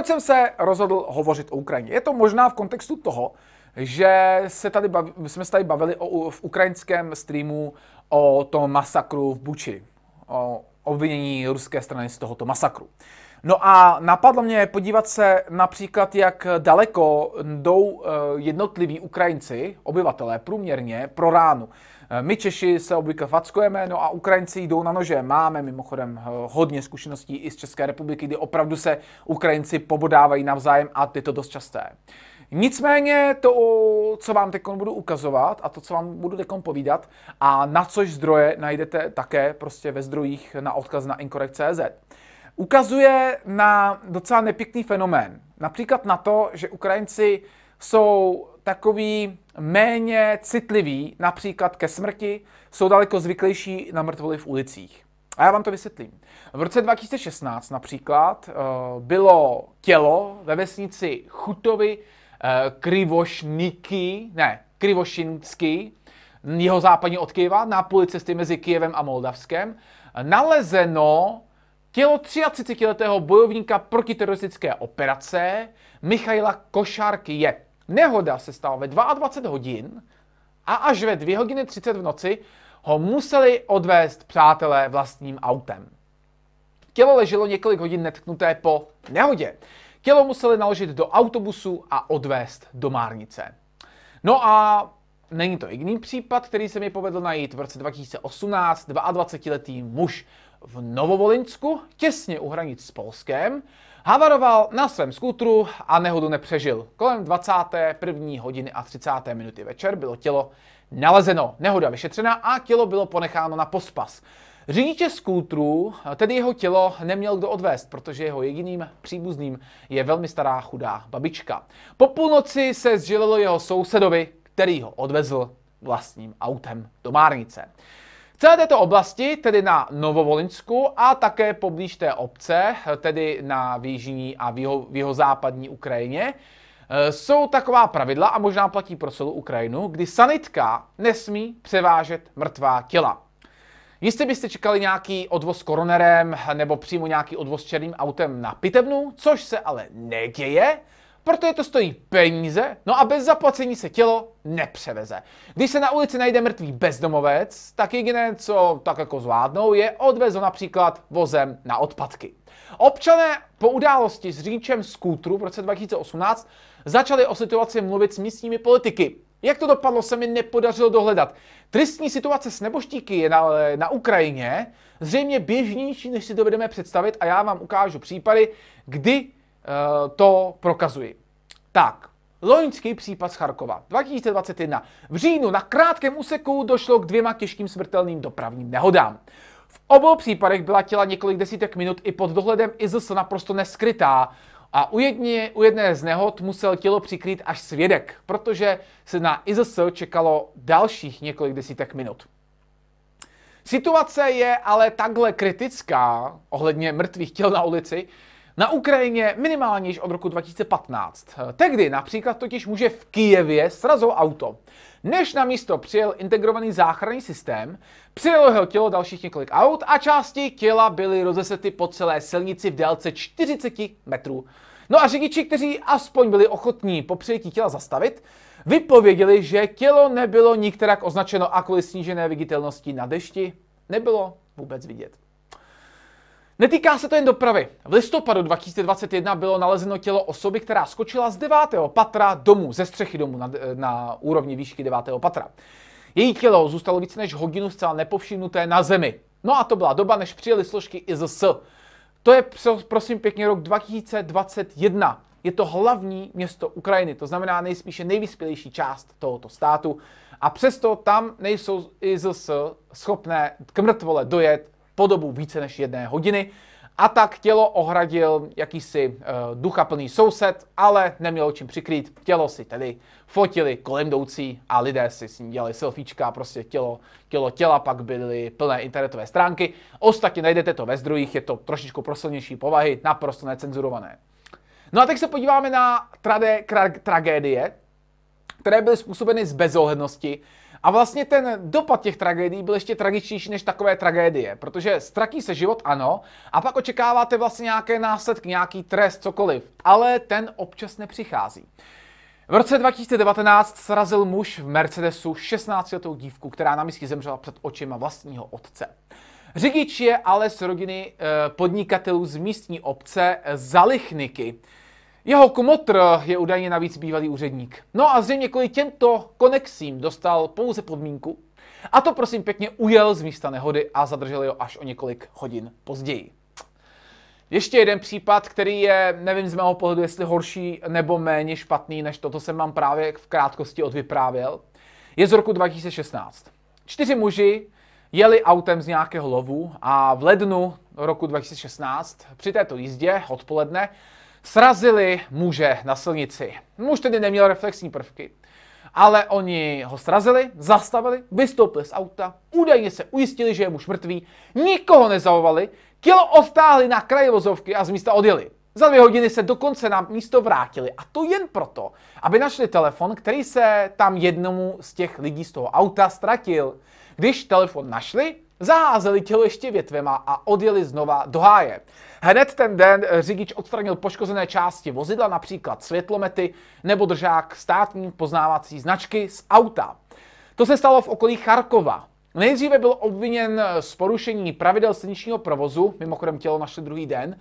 Proč jsem se rozhodl hovořit o Ukrajině? Je to možná v kontextu toho, že se tady bavi, jsme se tady bavili o, v ukrajinském streamu o tom masakru v Buči, o obvinění ruské strany z tohoto masakru. No a napadlo mě podívat se například, jak daleko jdou eh, jednotliví Ukrajinci, obyvatelé průměrně, pro ránu. Eh, my Češi se obvykle fackujeme, no a Ukrajinci jdou na nože. Máme mimochodem eh, hodně zkušeností i z České republiky, kdy opravdu se Ukrajinci pobodávají navzájem a je to dost časté. Nicméně to, co vám teď budu ukazovat a to, co vám budu teď povídat a na což zdroje najdete také prostě ve zdrojích na odkaz na incorrect.cz, ukazuje na docela nepěkný fenomén. Například na to, že Ukrajinci jsou takový méně citliví například ke smrti, jsou daleko zvyklejší na mrtvoly v ulicích. A já vám to vysvětlím. V roce 2016 například eh, bylo tělo ve vesnici Chutovy Eh, Krivošniky, ne, Krivošinsky, jeho západně od Kyjeva, na půli cesty mezi Kyjevem a Moldavskem, nalezeno tělo 33-letého bojovníka protiteroristické operace Michaila Košárky je. Nehoda se stala ve 22 hodin a až ve 2 hodiny 30 v noci ho museli odvést přátelé vlastním autem. Tělo leželo několik hodin netknuté po nehodě. Tělo museli naložit do autobusu a odvést do Márnice. No a není to jediný případ, který se mi povedl najít v roce 2018. 22-letý muž v Novovolinsku, těsně u hranic s Polskem, havaroval na svém skútru a nehodu nepřežil. Kolem 21. hodiny a 30. minuty večer bylo tělo nalezeno, nehoda vyšetřena a tělo bylo ponecháno na pospas. Řidiče skútru, tedy jeho tělo, neměl kdo odvést, protože jeho jediným příbuzným je velmi stará chudá babička. Po půlnoci se zželilo jeho sousedovi, který ho odvezl vlastním autem do Márnice. Celé této oblasti, tedy na Novovolinsku a také poblíž té obce, tedy na výžní a v jeho západní Ukrajině, jsou taková pravidla a možná platí pro celou Ukrajinu, kdy sanitka nesmí převážet mrtvá těla. Jistě byste čekali nějaký odvoz koronerem nebo přímo nějaký odvoz černým autem na pitevnu, což se ale neděje, protože to stojí peníze, no a bez zaplacení se tělo nepřeveze. Když se na ulici najde mrtvý bezdomovec, tak jediné, co tak jako zvládnou, je odvezo například vozem na odpadky. Občané po události s řidičem skútru v roce 2018 začali o situaci mluvit s místními politiky. Jak to dopadlo, se mi nepodařilo dohledat. Tristní situace s neboštíky je na, na Ukrajině zřejmě běžnější, než si dovedeme představit a já vám ukážu případy, kdy uh, to prokazuji. Tak, loňský případ z Charkova 2021. V říjnu na krátkém úseku došlo k dvěma těžkým smrtelným dopravním nehodám. V obou případech byla těla několik desítek minut i pod dohledem IZS naprosto neskrytá. A u, jedně, u jedné z nehod musel tělo přikrýt až svědek, protože se na IZS čekalo dalších několik desítek minut. Situace je ale takhle kritická ohledně mrtvých těl na ulici na Ukrajině minimálně již od roku 2015. Tehdy například totiž muže v Kijevě srazil auto. Než na místo přijel integrovaný záchranný systém, přijelo jeho tělo dalších několik aut a části těla byly rozesety po celé silnici v délce 40 metrů. No a řidiči, kteří aspoň byli ochotní po přijetí těla zastavit, vypověděli, že tělo nebylo nikterak označeno a kvůli snížené viditelnosti na dešti nebylo vůbec vidět. Netýká se to jen dopravy. V listopadu 2021 bylo nalezeno tělo osoby, která skočila z devátého patra domu, ze střechy domu na, na úrovni výšky devátého patra. Její tělo zůstalo více než hodinu zcela nepovšimnuté na zemi. No a to byla doba, než přijeli složky IZS. To je prosím pěkně rok 2021. Je to hlavní město Ukrajiny, to znamená nejspíše nejvyspělejší část tohoto státu. A přesto tam nejsou IZS schopné k mrtvole dojet po dobu více než jedné hodiny. A tak tělo ohradil jakýsi uh, duchaplný soused, ale neměl čím přikrýt. Tělo si tedy fotili kolem jdoucí a lidé si s ním dělali selfiečka, prostě tělo, tělo těla, pak byly plné internetové stránky. Ostatně najdete to ve zdrojích, je to trošičku prosilnější povahy, naprosto necenzurované. No a teď se podíváme na trade, tra, tragédie, které byly způsobeny z bezohlednosti A vlastně ten dopad těch tragédií byl ještě tragičtější než takové tragédie, protože ztratí se život, ano, a pak očekáváte vlastně nějaké následky, nějaký trest, cokoliv, ale ten občas nepřichází. V roce 2019 srazil muž v Mercedesu 16-letou dívku, která na místě zemřela před očima vlastního otce. Řidič je ale z rodiny eh, podnikatelů z místní obce Zalichniky. Jeho komotr je údajně navíc bývalý úředník. No a zřejmě kvůli těmto konexím dostal pouze podmínku. A to prosím pěkně ujel z místa nehody a zadrželi ho až o několik hodin později. Ještě jeden případ, který je, nevím z mého pohledu, jestli horší nebo méně špatný, než to, co jsem vám právě v krátkosti odvyprávěl, je z roku 2016. Čtyři muži jeli autem z nějakého lovu a v lednu roku 2016 při této jízdě odpoledne srazili muže na silnici. Muž tedy neměl reflexní prvky, ale oni ho srazili, zastavili, vystoupili z auta, údajně se ujistili, že je muž mrtvý, nikoho nezavovali, tělo odtáhli na kraji vozovky a z místa odjeli. Za dvě hodiny se dokonce na místo vrátili a to jen proto, aby našli telefon, který se tam jednomu z těch lidí z toho auta ztratil. Když telefon našli, zaházeli tělo ještě větvema a odjeli znova do háje. Hned ten den řidič odstranil poškozené části vozidla, například světlomety nebo držák státní poznávací značky z auta. To se stalo v okolí Charkova. Nejdříve byl obviněn z porušení pravidel silničního provozu, mimochodem tělo našli druhý den,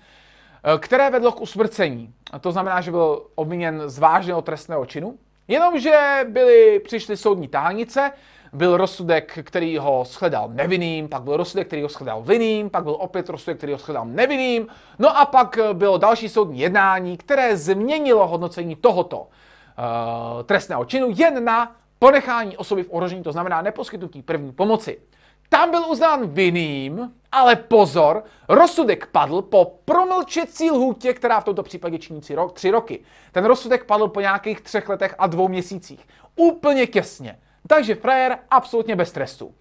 které vedlo k usmrcení. To znamená, že byl obviněn z vážného trestného činu. Jenomže byly, přišly soudní tahanice, byl rozsudek, který ho shledal nevinným, pak byl rozsudek, který ho shledal vinným, pak byl opět rozsudek, který ho shledal nevinným, no a pak bylo další soudní jednání, které změnilo hodnocení tohoto uh, trestného činu jen na ponechání osoby v ohrožení, to znamená neposkytnutí první pomoci. Tam byl uznán vinným, ale pozor, rozsudek padl po promlčecí lhůtě, která v tomto případě činí tři roky. Ten rozsudek padl po nějakých třech letech a dvou měsících. Úplně těsně. Takže frajer absolutně bez trestu.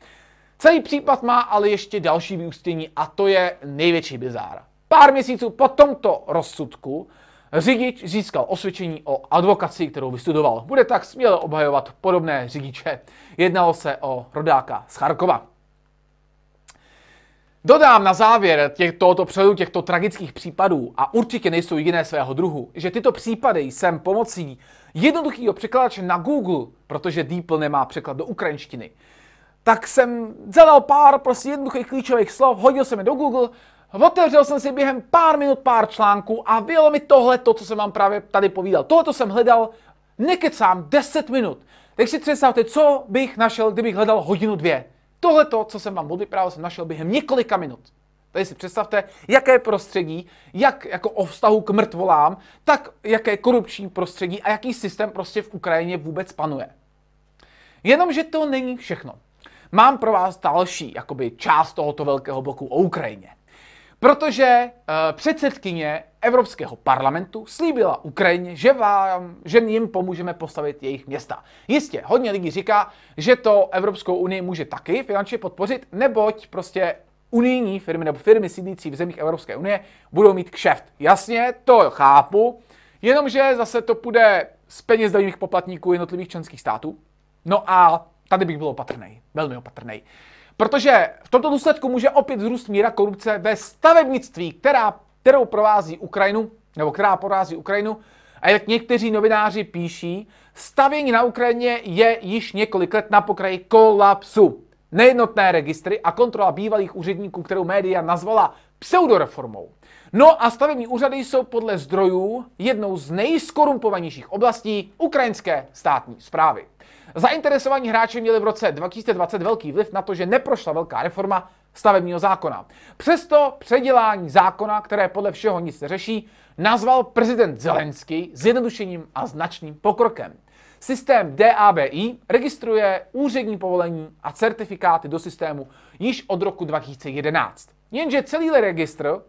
Celý případ má ale ještě další vyústění a to je největší bizár. Pár měsíců po tomto rozsudku řidič získal osvědčení o advokaci, kterou vystudoval. Bude tak směle obhajovat podobné řidiče. Jednalo se o rodáka z Charkova. Dodám na závěr těch, tohoto přehledu těchto tragických případů, a určitě nejsou jediné svého druhu, že tyto případy jsem pomocí jednoduchého překladače na Google, protože DeepL nemá překlad do ukrajinštiny, tak jsem zadal pár prostě jednoduchých klíčových slov, hodil jsem je do Google, otevřel jsem si během pár minut pár článků a bylo mi tohle, to, co jsem vám právě tady povídal. Tohle jsem hledal, nekecám, 10 minut. Tak si představte, co bych našel, kdybych hledal hodinu dvě. Tohle, co jsem vám odvyprávěl, jsem našel během několika minut. Tady si představte, jaké prostředí, jak jako o vztahu k mrtvolám, tak jaké korupční prostředí a jaký systém prostě v Ukrajině vůbec panuje. Jenomže to není všechno. Mám pro vás další jakoby, část tohoto velkého bloku o Ukrajině. Protože uh, předsedkyně Evropského parlamentu slíbila Ukrajině, že, vám, že jim pomůžeme postavit jejich města. Jistě, hodně lidí říká, že to Evropskou unii může taky finančně podpořit, neboť prostě unijní firmy nebo firmy sídlící v zemích Evropské unie budou mít kšeft. Jasně, to chápu, jenomže zase to půjde z peněz daňových poplatníků jednotlivých členských států. No a tady bych byl opatrný, velmi opatrný. Protože v tomto důsledku může opět zrůst míra korupce ve stavebnictví, která, kterou provází Ukrajinu, nebo která provází Ukrajinu. A jak někteří novináři píší, stavění na Ukrajině je již několik let na pokraji kolapsu nejednotné registry a kontrola bývalých úředníků, kterou média nazvala pseudoreformou. No a stavební úřady jsou podle zdrojů jednou z nejskorumpovanějších oblastí ukrajinské státní zprávy. Zainteresovaní hráči měli v roce 2020 velký vliv na to, že neprošla velká reforma stavebního zákona. Přesto předělání zákona, které podle všeho nic neřeší, nazval prezident Zelenský zjednodušením a značným pokrokem. Systém DABI registruje úřední povolení a certifikáty do systému již od roku 2011. Jenže celý registr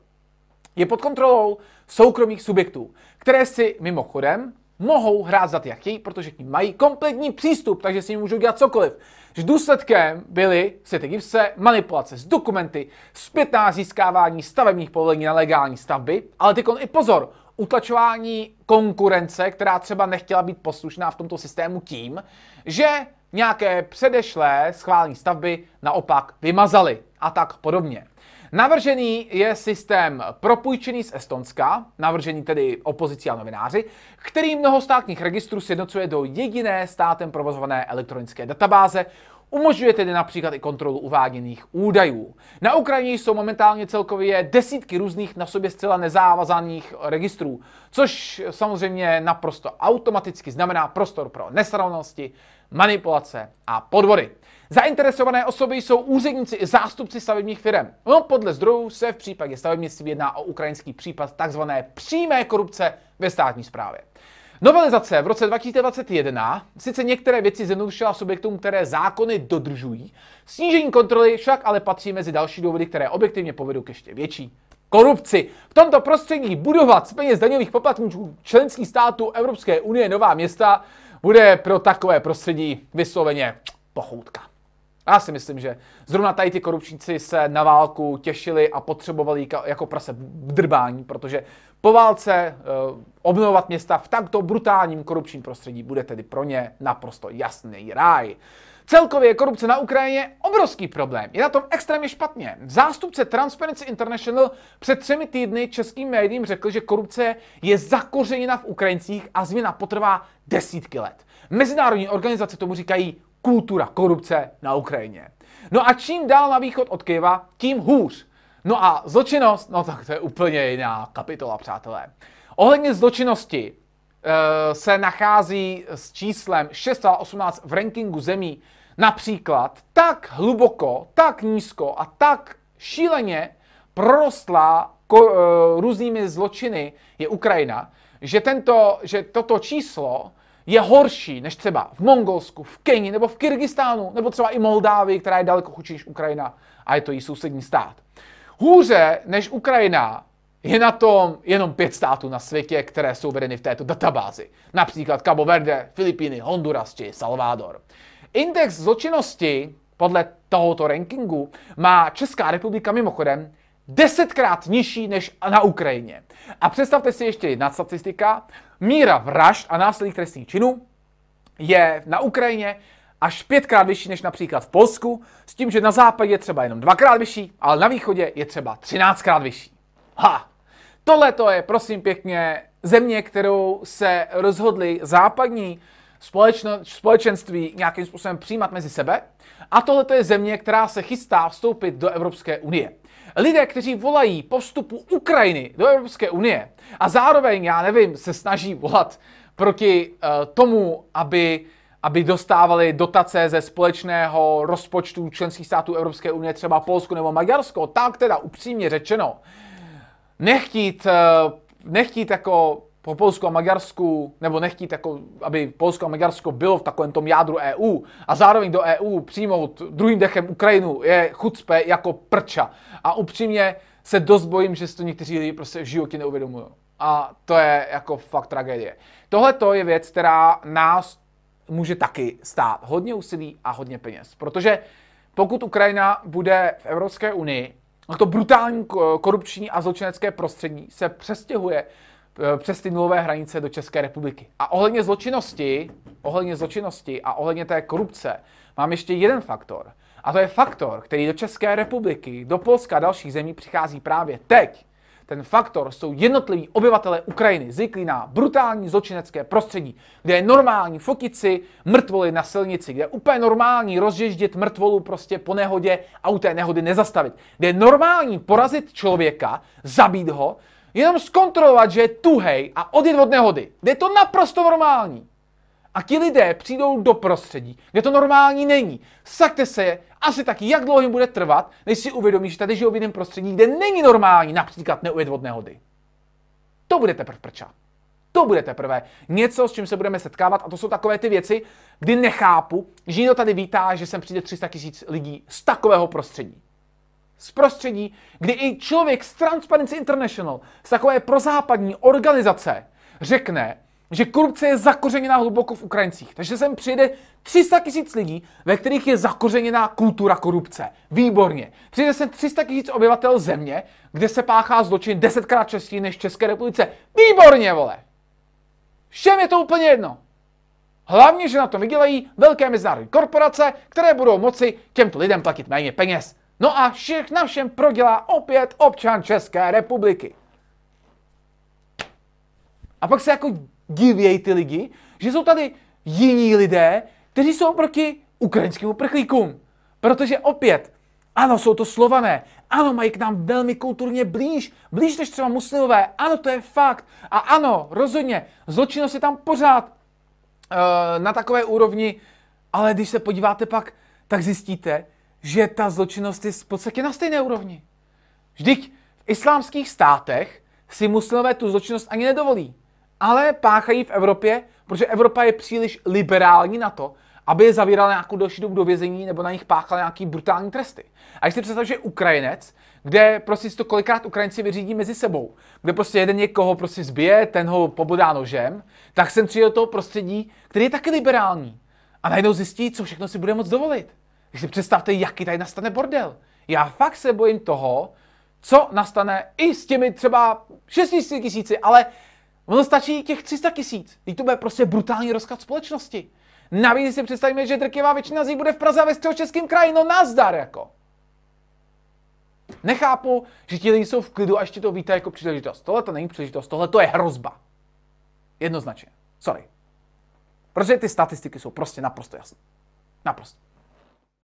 je pod kontrolou soukromých subjektů, které si mimochodem mohou hrát za ty, jak chtějí, protože k ním mají kompletní přístup, takže si můžou dělat cokoliv. Že důsledkem byly, se divse, manipulace s dokumenty, zpětná získávání stavebních povolení na legální stavby, ale teď i pozor, utlačování konkurence, která třeba nechtěla být poslušná v tomto systému tím, že nějaké předešlé schválení stavby naopak vymazali a tak podobně. Navržený je systém propůjčený z Estonska, navržený tedy opozicí a novináři, který mnoho státních registrů sjednocuje do jediné státem provozované elektronické databáze, Umožňuje tedy například i kontrolu uváděných údajů. Na Ukrajině jsou momentálně celkově desítky různých na sobě zcela nezávazaných registrů, což samozřejmě naprosto automaticky znamená prostor pro nesrovnalosti, manipulace a podvody. Zainteresované osoby jsou úředníci i zástupci stavebních firm. No, podle zdrojů se v případě stavebnictví jedná o ukrajinský případ takzvané přímé korupce ve státní správě. Novelizace v roce 2021 sice některé věci zjednodušila subjektům, které zákony dodržují, snížení kontroly však ale patří mezi další důvody, které objektivně povedou k ještě větší korupci. V tomto prostředí budovat z peněz daňových poplatníků členských států Evropské unie nová města bude pro takové prostředí vysloveně pochoutka. Já si myslím, že zrovna tady ty korupčníci se na válku těšili a potřebovali jako prase drbání, protože po válce uh, obnovovat města v takto brutálním korupčním prostředí bude tedy pro ně naprosto jasný ráj. Celkově je korupce na Ukrajině obrovský problém. Je na tom extrémně špatně. Zástupce Transparency International před třemi týdny českým médiím řekl, že korupce je zakořeněna v Ukrajincích a změna potrvá desítky let. Mezinárodní organizace tomu říkají kultura korupce na Ukrajině. No a čím dál na východ od Kyjeva, tím hůř. No a zločinnost, no tak to je úplně jiná kapitola, přátelé. Ohledně zločinnosti e, se nachází s číslem 6,18 v rankingu zemí například tak hluboko, tak nízko a tak šíleně prorostlá ko, e, různými zločiny je Ukrajina, že, tento, že toto číslo je horší než třeba v Mongolsku, v Keni nebo v Kyrgyzstánu, nebo třeba i Moldávii, která je daleko chudší než Ukrajina a je to jí sousední stát. Hůře než Ukrajina je na tom jenom pět států na světě, které jsou vedeny v této databázi. Například Cabo Verde, Filipíny, Honduras či Salvador. Index zločinnosti podle tohoto rankingu má Česká republika mimochodem desetkrát nižší než na Ukrajině. A představte si ještě jedna statistika. Míra vražd a násilných trestných činů je na Ukrajině až pětkrát vyšší než například v Polsku, s tím, že na západě je třeba jenom dvakrát vyšší, ale na východě je třeba třináctkrát vyšší. Ha! Tohle to je, prosím pěkně, země, kterou se rozhodli západní společno, společenství nějakým způsobem přijímat mezi sebe. A tohle je země, která se chystá vstoupit do Evropské unie. Lidé, kteří volají po vstupu Ukrajiny do Evropské unie a zároveň, já nevím, se snaží volat proti uh, tomu, aby aby dostávali dotace ze společného rozpočtu členských států Evropské unie, třeba Polsko nebo Maďarsko, tak teda upřímně řečeno, nechtít, eh, nechtít jako po Polsku a Maďarsku, nebo nechtít, jako, aby Polsko a Maďarsko bylo v takovém tom jádru EU a zároveň do EU přijmout druhým dechem Ukrajinu je chucpe jako prča. A upřímně se dost bojím, že si to někteří lidi prostě v životě neuvědomují. A to je jako fakt tragédie. Tohle to je věc, která nás může taky stát hodně úsilí a hodně peněz. Protože pokud Ukrajina bude v Evropské unii, to brutální korupční a zločinecké prostředí se přestěhuje přes ty nulové hranice do České republiky. A ohledně zločinnosti, ohledně zločinnosti a ohledně té korupce mám ještě jeden faktor. A to je faktor, který do České republiky, do Polska a dalších zemí přichází právě teď. Ten faktor jsou jednotliví obyvatele Ukrajiny zvyklí na brutální zločinecké prostředí, kde je normální fotit si mrtvoly na silnici, kde je úplně normální rozježdět mrtvolu prostě po nehodě a u té nehody nezastavit, kde je normální porazit člověka, zabít ho, jenom zkontrolovat, že je tuhej a odjet od nehody, je to naprosto normální. A ti lidé přijdou do prostředí, kde to normální není. Sakte se, asi taky, jak dlouho jim bude trvat, než si uvědomí, že tady žijou v jiném prostředí, kde není normální například neujet od nehody. To bude teprve prča. To bude teprve něco, s čím se budeme setkávat a to jsou takové ty věci, kdy nechápu, že někdo tady vítá, že sem přijde 300 tisíc lidí z takového prostředí z prostředí, kdy i člověk z Transparency International, z takové prozápadní organizace, řekne, že korupce je zakořeněná hluboko v Ukrajincích. Takže sem přijde 300 tisíc lidí, ve kterých je zakořeněná kultura korupce. Výborně. Přijde sem 300 tisíc obyvatel země, kde se páchá zločin desetkrát častěji než v České republice. Výborně, vole. Všem je to úplně jedno. Hlavně, že na tom vydělají velké mezinárodní korporace, které budou moci těmto lidem platit méně peněz. No a všech na všem prodělá opět občan České republiky. A pak se jako divějí ty lidi, že jsou tady jiní lidé, kteří jsou proti ukrajinským uprchlíkům. Protože opět, ano, jsou to slované, ano, mají k nám velmi kulturně blíž, blíž než třeba muslimové, ano, to je fakt. A ano, rozhodně, zločinnost je tam pořád uh, na takové úrovni, ale když se podíváte pak, tak zjistíte, že ta zločinnost je v podstatě na stejné úrovni. Vždyť v islámských státech si muslimové tu zločinnost ani nedovolí. Ale páchají v Evropě, protože Evropa je příliš liberální na to, aby je zavírala nějakou další dobu do vězení nebo na nich páchal nějaký brutální tresty. A když si představit, že Ukrajinec, kde prostě si to kolikrát Ukrajinci vyřídí mezi sebou, kde prostě jeden někoho prostě zbije, ten ho pobodá nožem, tak jsem přijel do toho prostředí, který je taky liberální. A najednou zjistí, co všechno si bude moct dovolit. Když si představte, jaký tady nastane bordel. Já fakt se bojím toho, co nastane i s těmi třeba 6 tisíci, ale ono stačí těch 300 tisíc. to bude prostě brutální rozklad společnosti. Navíc si představíme, že drtivá většina z nich bude v Praze a ve českém kraji, no nazdar jako. Nechápu, že ti lidi jsou v klidu a ještě to víte jako příležitost. Tohle to není příležitost, tohle to je hrozba. Jednoznačně. Sorry. Protože ty statistiky jsou prostě naprosto jasné. Naprosto.